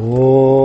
五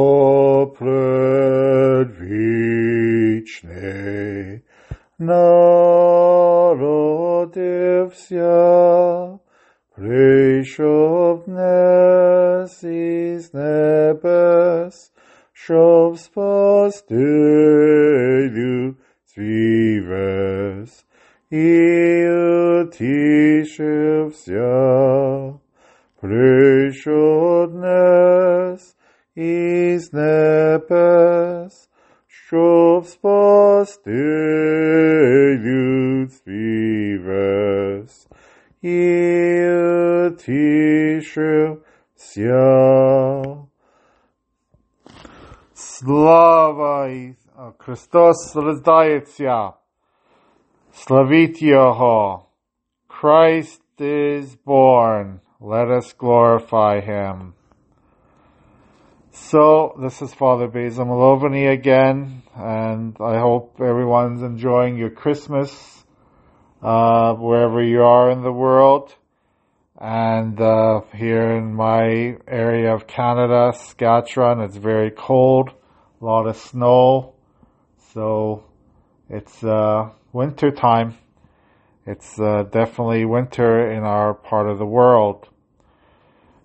Слава Ісу! Христос рождається! Славіть Його! Christ is born. Let us glorify Him. So, this is Father Basil Malovany again, and I hope everyone's enjoying your Christmas, uh, wherever you are in the world. And, uh, here in my area of Canada, Saskatchewan, it's very cold, a lot of snow, so it's, uh, winter time. It's, uh, definitely winter in our part of the world.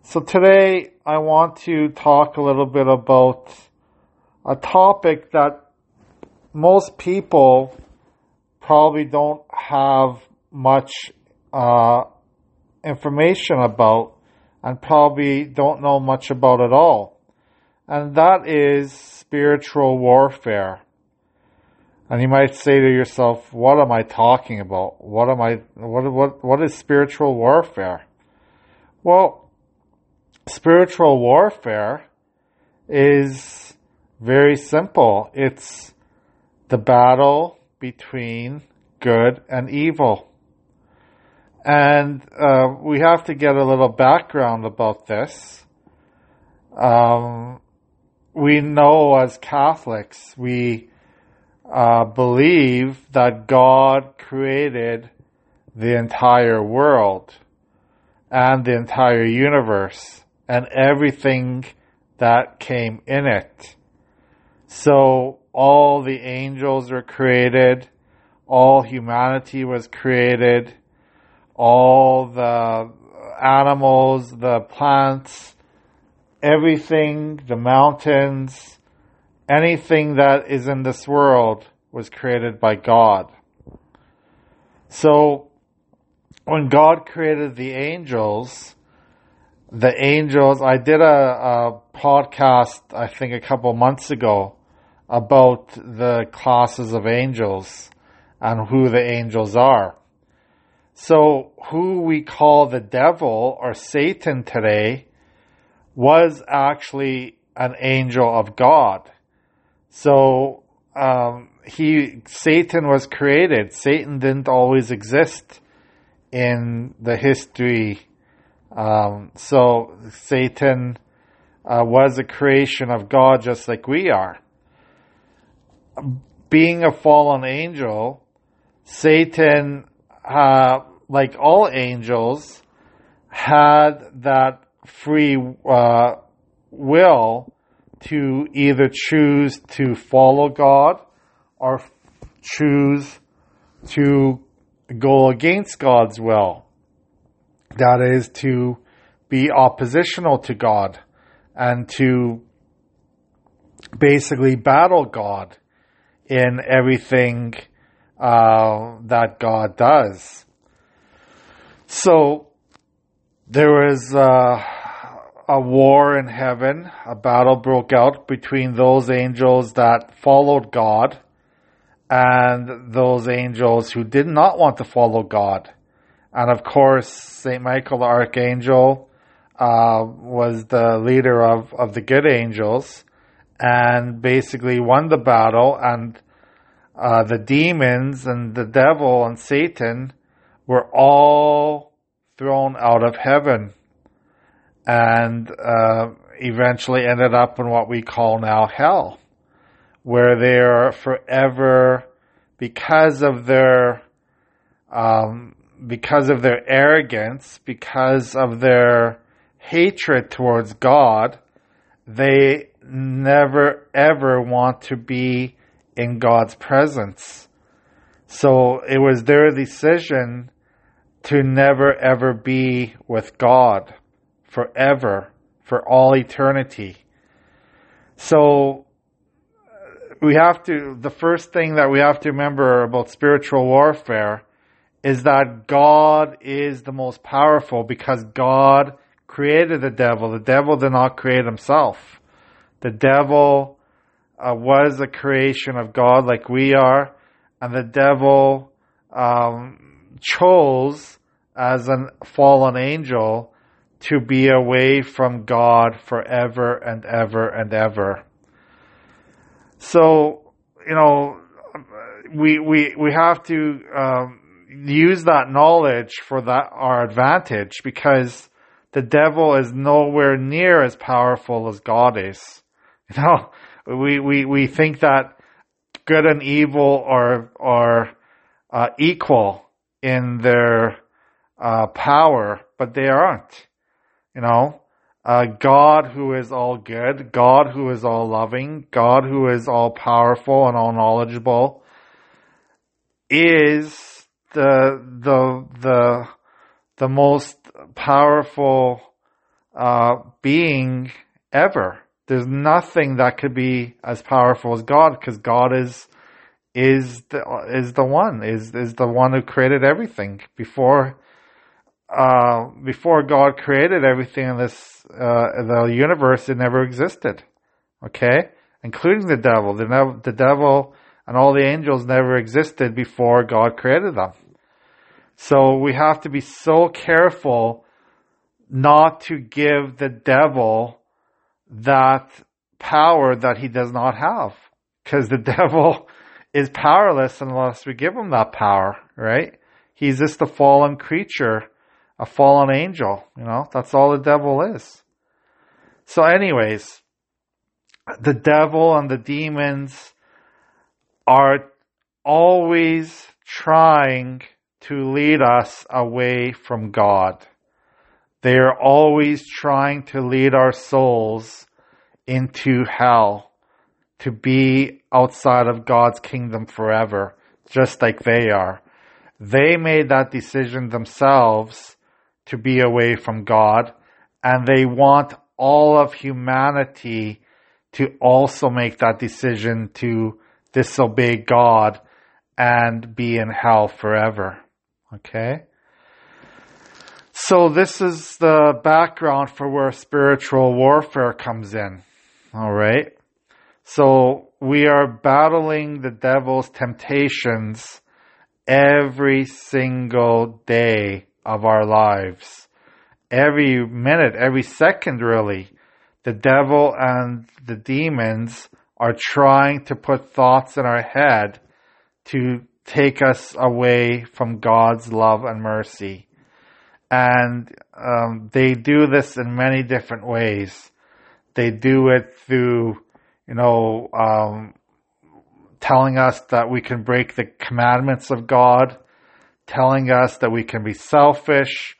So today I want to talk a little bit about a topic that most people probably don't have much uh, information about and probably don't know much about at all. And that is spiritual warfare. And you might say to yourself, what am I talking about? What am I, what, what, what is spiritual warfare? Well, spiritual warfare is very simple. It's the battle between good and evil. And uh, we have to get a little background about this. Um, we know as Catholics, we uh, believe that God created the entire world and the entire universe and everything that came in it. So all the angels were created, all humanity was created, all the animals, the plants, everything, the mountains, anything that is in this world was created by God. So when God created the angels, the angels, I did a, a podcast, I think a couple months ago, about the classes of angels and who the angels are. So who we call the devil or Satan today was actually an angel of God. So um, he Satan was created. Satan didn't always exist in the history. Um, so Satan uh, was a creation of God, just like we are. Being a fallen angel, Satan, uh, like all angels, had that free uh, will to either choose to follow God or choose to go against God's will. That is to be oppositional to God and to basically battle God in everything uh, that God does. So there is. uh, a war in heaven. A battle broke out between those angels that followed God and those angels who did not want to follow God. And of course, St. Michael the Archangel uh, was the leader of, of the good angels and basically won the battle. And uh, the demons and the devil and Satan were all thrown out of heaven and uh, eventually ended up in what we call now hell where they are forever because of their um, because of their arrogance, because of their hatred towards God, they never ever want to be in God's presence. So it was their decision to never ever be with God forever, for all eternity. So we have to, the first thing that we have to remember about spiritual warfare is that God is the most powerful because God created the devil. The devil did not create himself. The devil uh, was a creation of God like we are, and the devil um, chose as a fallen angel to be away from God forever and ever and ever. So, you know, we we we have to um, use that knowledge for that our advantage because the devil is nowhere near as powerful as God is. You know, we we we think that good and evil are are uh, equal in their uh, power, but they aren't. You know, uh, God who is all good, God who is all loving, God who is all powerful and all knowledgeable is the, the, the, the most powerful, uh, being ever. There's nothing that could be as powerful as God because God is, is the, is the one, is, is the one who created everything before, uh, before God created everything in this uh, the universe, it never existed. Okay? Including the devil. The, nev- the devil and all the angels never existed before God created them. So we have to be so careful not to give the devil that power that he does not have. Because the devil is powerless unless we give him that power, right? He's just a fallen creature a fallen angel. You know, that's all the devil is. So, anyways, the devil and the demons are always trying to lead us away from God. They are always trying to lead our souls into hell, to be outside of God's kingdom forever, just like they are. They made that decision themselves to be away from God, and they want all of humanity to also make that decision to disobey God and be in hell forever. Okay? So this is the background for where spiritual warfare comes in. Alright? So we are battling the devil's temptations every single day of our lives. Every minute, every second really, the devil and the demons are trying to put thoughts in our head to take us away from God's love and mercy. And um, they do this in many different ways. They do it through, you know, um, telling us that we can break the commandments of God telling us that we can be selfish,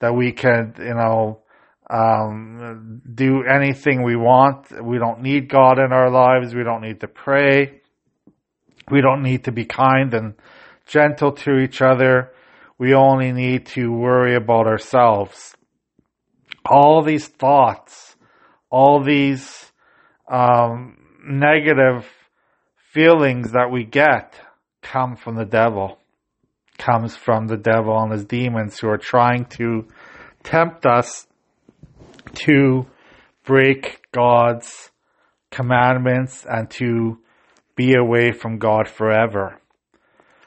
that we can, you know, um, do anything we want. We don't need God in our lives. We don't need to pray. We don't need to be kind and gentle to each other. We only need to worry about ourselves. All these thoughts, all these um, negative feelings that we get come from the devil comes from the devil and his demons who are trying to tempt us to break God's commandments and to be away from God forever.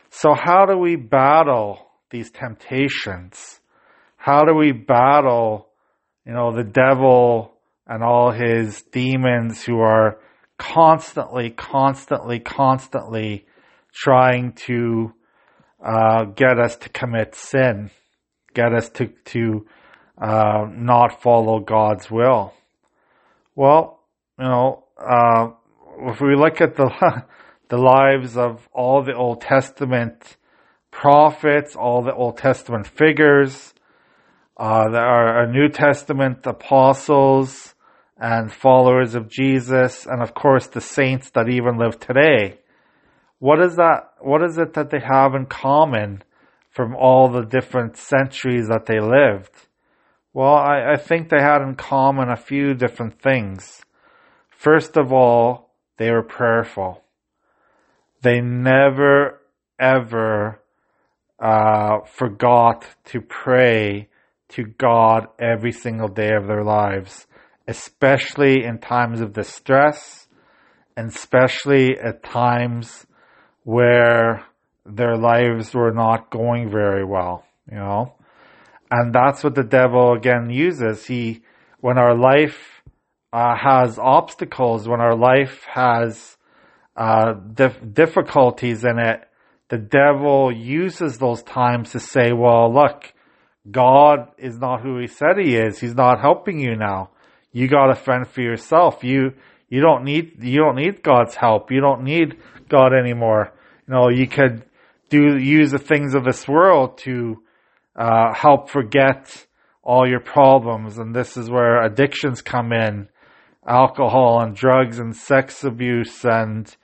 So how do we battle these temptations? How do we battle, you know, the devil and all his demons who are constantly, constantly, constantly trying to uh, get us to commit sin, get us to to uh, not follow God's will. Well, you know, uh, if we look at the the lives of all the Old Testament prophets, all the Old Testament figures, uh, there are New Testament apostles and followers of Jesus, and of course the saints that even live today. What is that? What is it that they have in common from all the different centuries that they lived? Well, I, I think they had in common a few different things. First of all, they were prayerful. They never ever uh, forgot to pray to God every single day of their lives, especially in times of distress, and especially at times where their lives were not going very well, you know. And that's what the devil again uses. He, when our life uh, has obstacles, when our life has uh, dif- difficulties in it, the devil uses those times to say, well, look, God is not who he said he is. He's not helping you now. You got to fend for yourself. You, you don't need, you don't need God's help. You don't need God anymore. You know, you could do, use the things of this world to, uh, help forget all your problems. And this is where addictions come in. Alcohol and drugs and sex abuse and,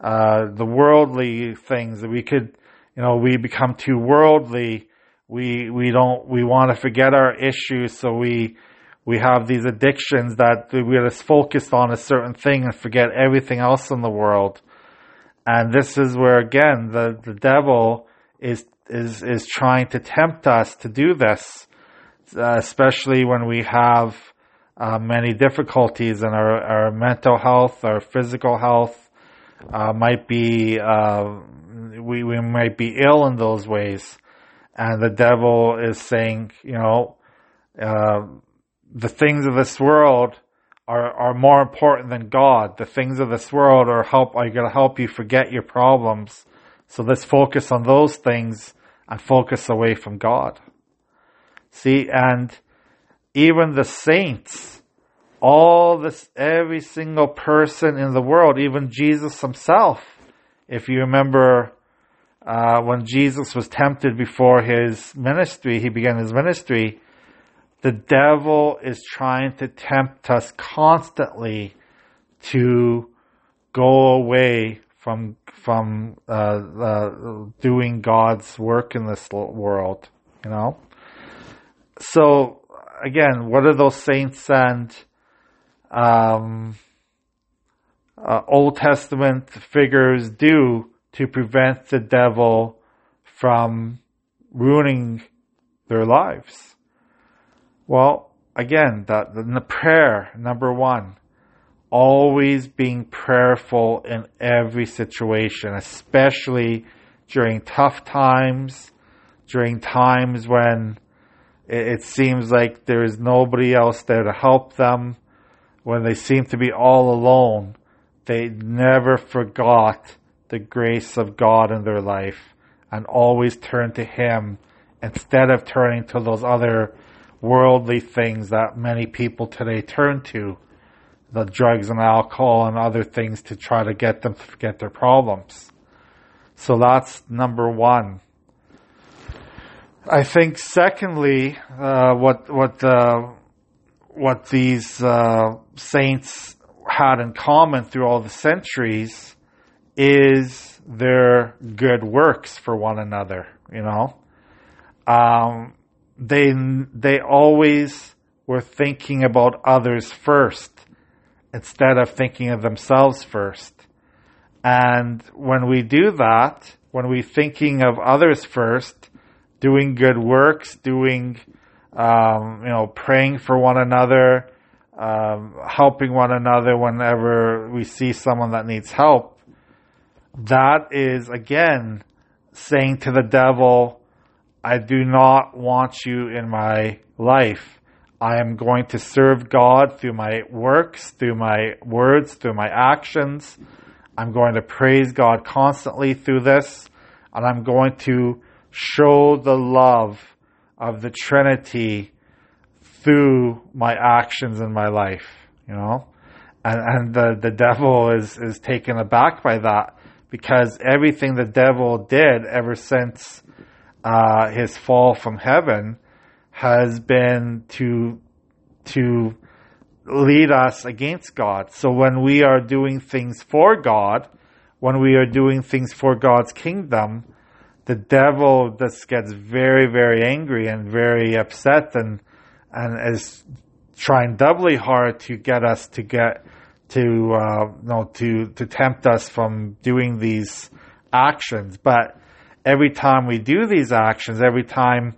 uh, the worldly things that we could, you know, we become too worldly. We, we don't, we want to forget our issues. So we, we have these addictions that we're just focused on a certain thing and forget everything else in the world. And this is where again, the, the devil is, is, is trying to tempt us to do this, uh, especially when we have, uh, many difficulties in our, our mental health, our physical health, uh, might be uh, we we might be ill in those ways, and the devil is saying, you know, uh, the things of this world are are more important than God. The things of this world are help are going to help you forget your problems. So let's focus on those things and focus away from God. See, and even the saints all this, every single person in the world, even Jesus himself. If you remember, uh, when Jesus was tempted before his ministry, he began his ministry, the devil is trying to tempt us constantly to go away from from uh, uh, doing God's work in this world, you know. So again, what are those saints and um, uh, Old Testament figures do to prevent the devil from ruining their lives? Well, again, that the prayer number one, always being prayerful in every situation, especially during tough times, during times when it, seems like there is nobody else there to help them when they seem to be all alone, they never forgot the grace of God in their life and always turned to Him instead of turning to those other worldly things that many people today turn to the drugs and alcohol and other things to try to get them to forget their problems. So that's number one. I think secondly, uh, what, what, uh, what these uh, saints had in common through all the centuries is their good works for one another. You know, um, they they always were thinking about others first instead of thinking of themselves first. And when we do that, when we're thinking of others first, doing good works, doing um, you know, praying for one another, um, helping one another whenever we see someone that needs help. That is again saying to the devil, I do not want you in my life. I am going to serve God through my works, through my words, through my actions. I'm going to praise God constantly through this, and I'm going to show the love of the Trinity through my actions in my life, you know? And, and the, the devil is, is taken aback by that because everything the devil did ever since, uh, his fall from heaven has been to, to lead us against God. So when we are doing things for God, when we are doing things for God's kingdom, the devil just gets very, very angry and very upset and, and is trying doubly hard to get us to get to, uh, know, to, to tempt us from doing these actions. But every time we do these actions, every time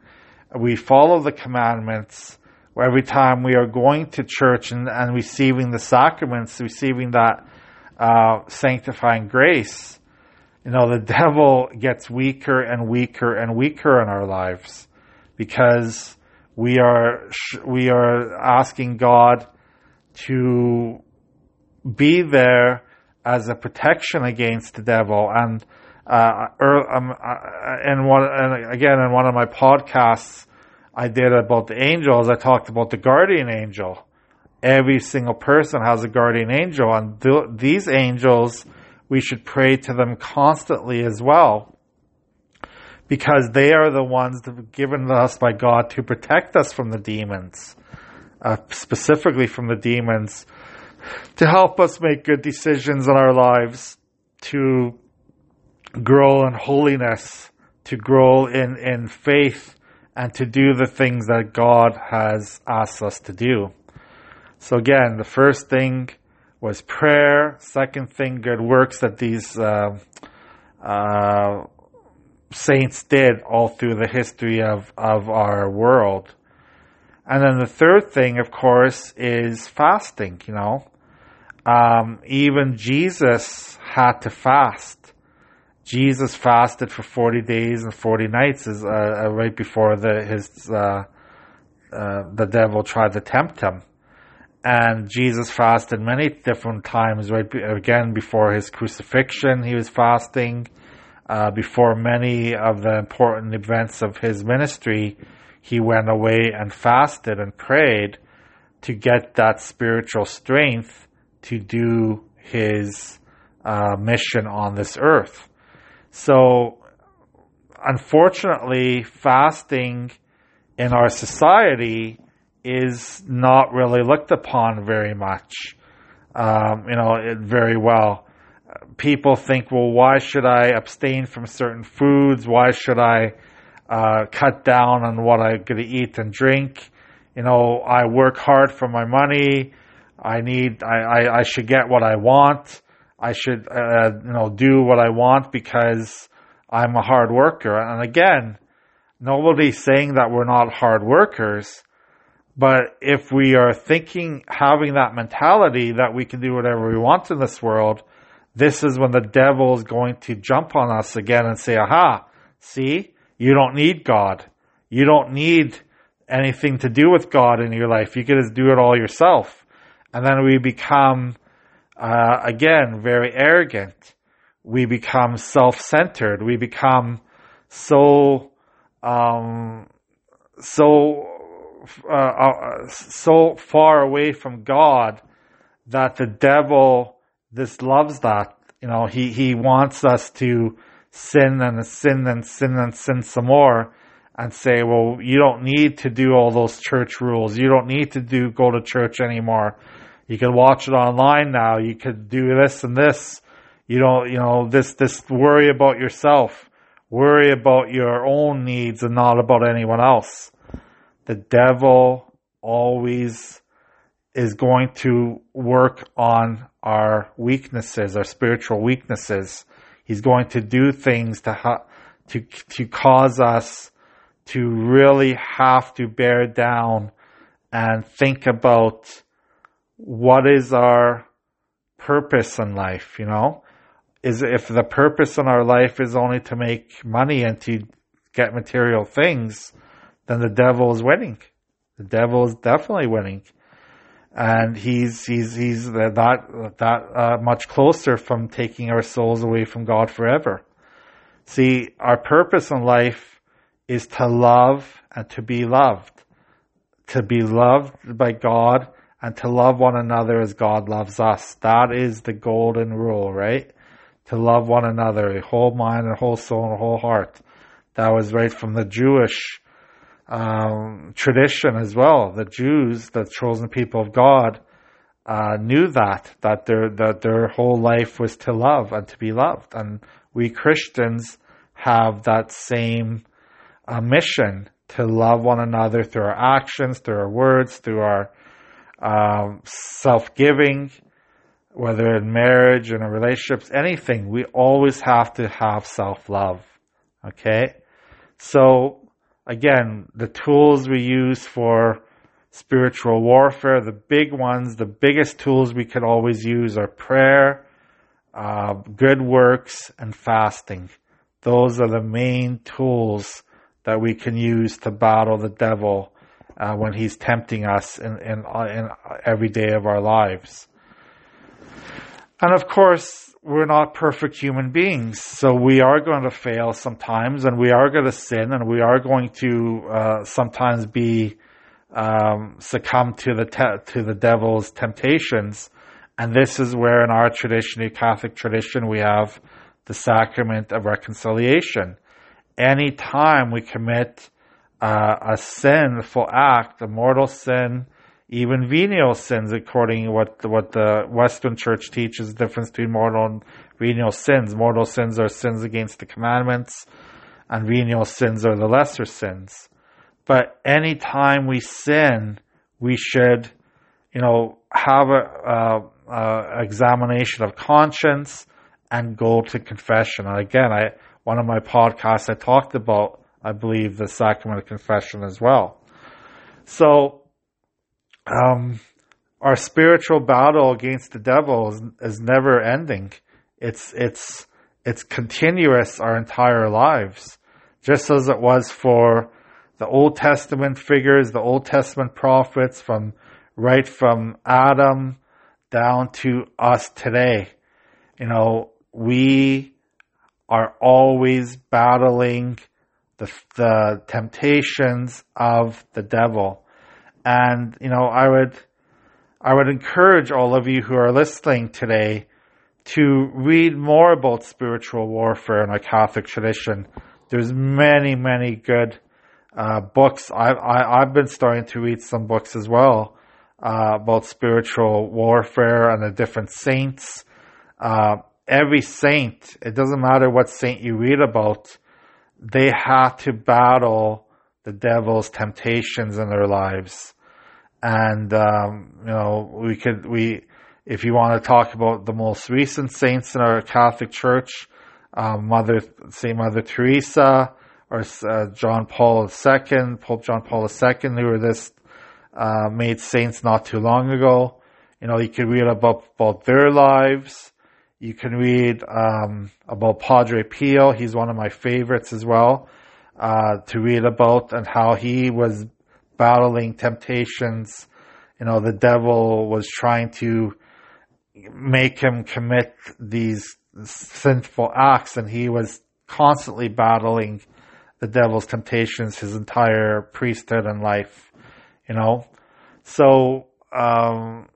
we follow the commandments, every time we are going to church and, and receiving the sacraments, receiving that uh, sanctifying grace, you know, the devil gets weaker and weaker and weaker in our lives because we are we are asking God to be there as a protection against the devil and uh, um, uh, in one and again in one of my podcasts I did about the angels. I talked about the guardian angel. Every single person has a guardian angel and th- these angels we should pray to them constantly as well because they are the ones given us by God to protect us from the demons, uh, specifically from the demons, to help us make good decisions in our lives, to grow in holiness, to grow in, in faith, and to do the things that God has asked us to do. So again, the first thing was prayer. Second thing, good works that these uh, uh, saints did all through the history of, of our world. And then the third thing, of course, is fasting, you know. Um, even Jesus had to fast. Jesus fasted for 40 days and 40 nights is, uh, uh, right before the, his, uh, uh, the devil tried to tempt him. And Jesus fasted many different times, right? Again, before his crucifixion, he was fasting uh, before many of the important events of his ministry, he went away and fasted and prayed to get that spiritual strength to do his uh, mission on this earth. So, unfortunately, fasting in our society is not really looked upon very much, um, you know, very well people think, well, why should I abstain from certain foods? Why should I uh, cut down on what I'm going to eat and drink? You know, I work hard for my money. I need, I, I, I should get what I want. I should, uh, you know, do what I want because I'm a hard worker. And again, nobody's saying that we're not hard workers. But if we are thinking, having that mentality that we can do whatever we want in this world, this is when the devil is going to jump on us again and say, aha, see, you don't need God. You don't need anything to do with God in your life. You can just do it all yourself. And then we become, uh, again, very arrogant. We become self-centered. We become so, um, so, uh, uh, so far away from God that the devil this loves that. You know, he, he wants us to sin and sin and sin and sin some more and say, well, you don't need to do all those church rules. You don't need to do, go to church anymore. You can watch it online now. You could do this and this. You don't, you know, this, this worry about yourself. Worry about your own needs and not about anyone else. The devil always is going to work on our weaknesses, our spiritual weaknesses. He's going to do things to ha- to to cause us to really have to bear down and think about what is our purpose in life, you know? Is if the purpose in our life is only to make money and to get material things, then the devil is winning. The devil is definitely winning and he's he's he's that that uh, much closer from taking our souls away from God forever. See, our purpose in life is to love and to be loved, to be loved by God and to love one another as God loves us. That is the golden rule, right? To love one another, a whole mind, a whole soul, and a whole heart. That was right from the Jewish um, tradition as well. The Jews, the chosen people of God, uh, knew that that their that their whole life was to love and to be loved, and we Christians have that same uh, mission to love one another through our actions, through our words, through our um, self-giving, whether in marriage, and in relationships, anything. We always have to have self-love. Okay, so again, the tools we use for spiritual warfare, the big ones, the biggest tools we could always use are prayer, uh, good works, and fasting. Those are the main tools that we can use to battle the devil uh, when he's tempting us in, in, in every day of our lives. And of course, we're not perfect human beings, so we are going to fail sometimes, and we are going to sin, and we are going to uh, sometimes be um, succumb to the te- to the devil's temptations. And this is where, in our tradition, the Catholic tradition, we have the sacrament of reconciliation. Any time we commit uh, a sinful act, a mortal sin, even venial sins, according to what what the Western Church teaches, the difference between mortal and venial sins. Mortal sins are sins against the commandments, and venial sins are the lesser sins. But any time we sin, we should, you know, have a, a, a examination of conscience and go to confession. And again, I one of my podcasts I talked about, I believe, the sacrament of confession as well. So um, our spiritual battle against the devil is, is never ending. It's it's it's continuous our entire lives, just as it was for the Old Testament figures, the Old Testament prophets, from right from Adam down to us today. You know, we are always battling the the temptations of the devil. And, you know, I would, I would encourage all of you who are listening today to read more about spiritual warfare in our Catholic tradition. There's many, many good uh, books. I, I, I've been starting to read some books as well uh, about spiritual warfare and the different saints. Uh, every saint, it doesn't matter what saint you read about, they have to battle the devil's temptations in their lives and um, you know we could we if you want to talk about the most recent saints in our Catholic Church, um, Mother Saint Mother Teresa or uh, John Paul II, Pope John Paul II, who were this uh, made saints not too long ago. You know, you could read about about their lives. You can read um, about Padre Pio. He's one of my favorites as well uh, to read about and how he was battling temptations. You know, the devil was trying to make him commit these sinful acts and he was constantly battling the devil's temptations his entire priesthood and life, you know. So, um,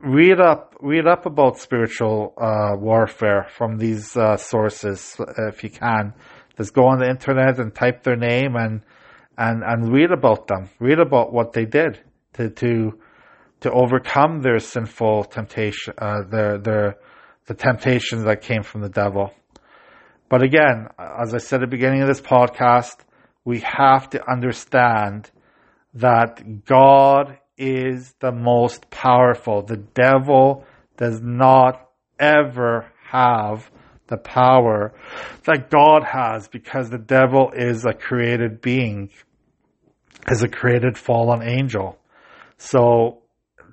read up, read up about spiritual, uh, warfare from these, uh, sources, if you can. Just go on the internet and type their name and, and, and read about them. Read about what they did to, to, to overcome their sinful temptation, uh, their, their, the temptations that came from the devil. But again, as I said at the beginning of this podcast, we have to understand that God is the most powerful. The devil does not ever have the power that God has because the devil is a created being is a created fallen angel. So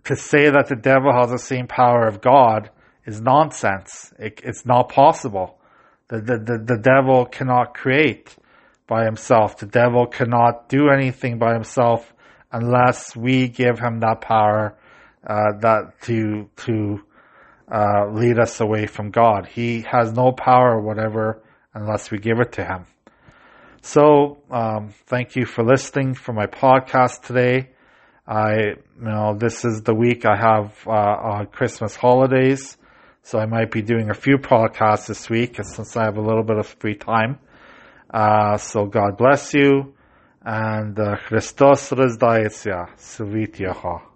to say that the devil has the same power of God is nonsense. It, it's not possible. The, the, the, the devil cannot create by himself. The devil cannot do anything by himself unless we give him that power uh, that to to uh, lead us away from God. He has no power whatever unless we give it to him. So, um, thank you for listening for my podcast today. I, you know, this is the week I have uh, Christmas holidays, so I might be doing a few podcasts this week since I have a little bit of free time. Uh, so God bless you, and uh, Christos Rezdayetsya, Svityaha.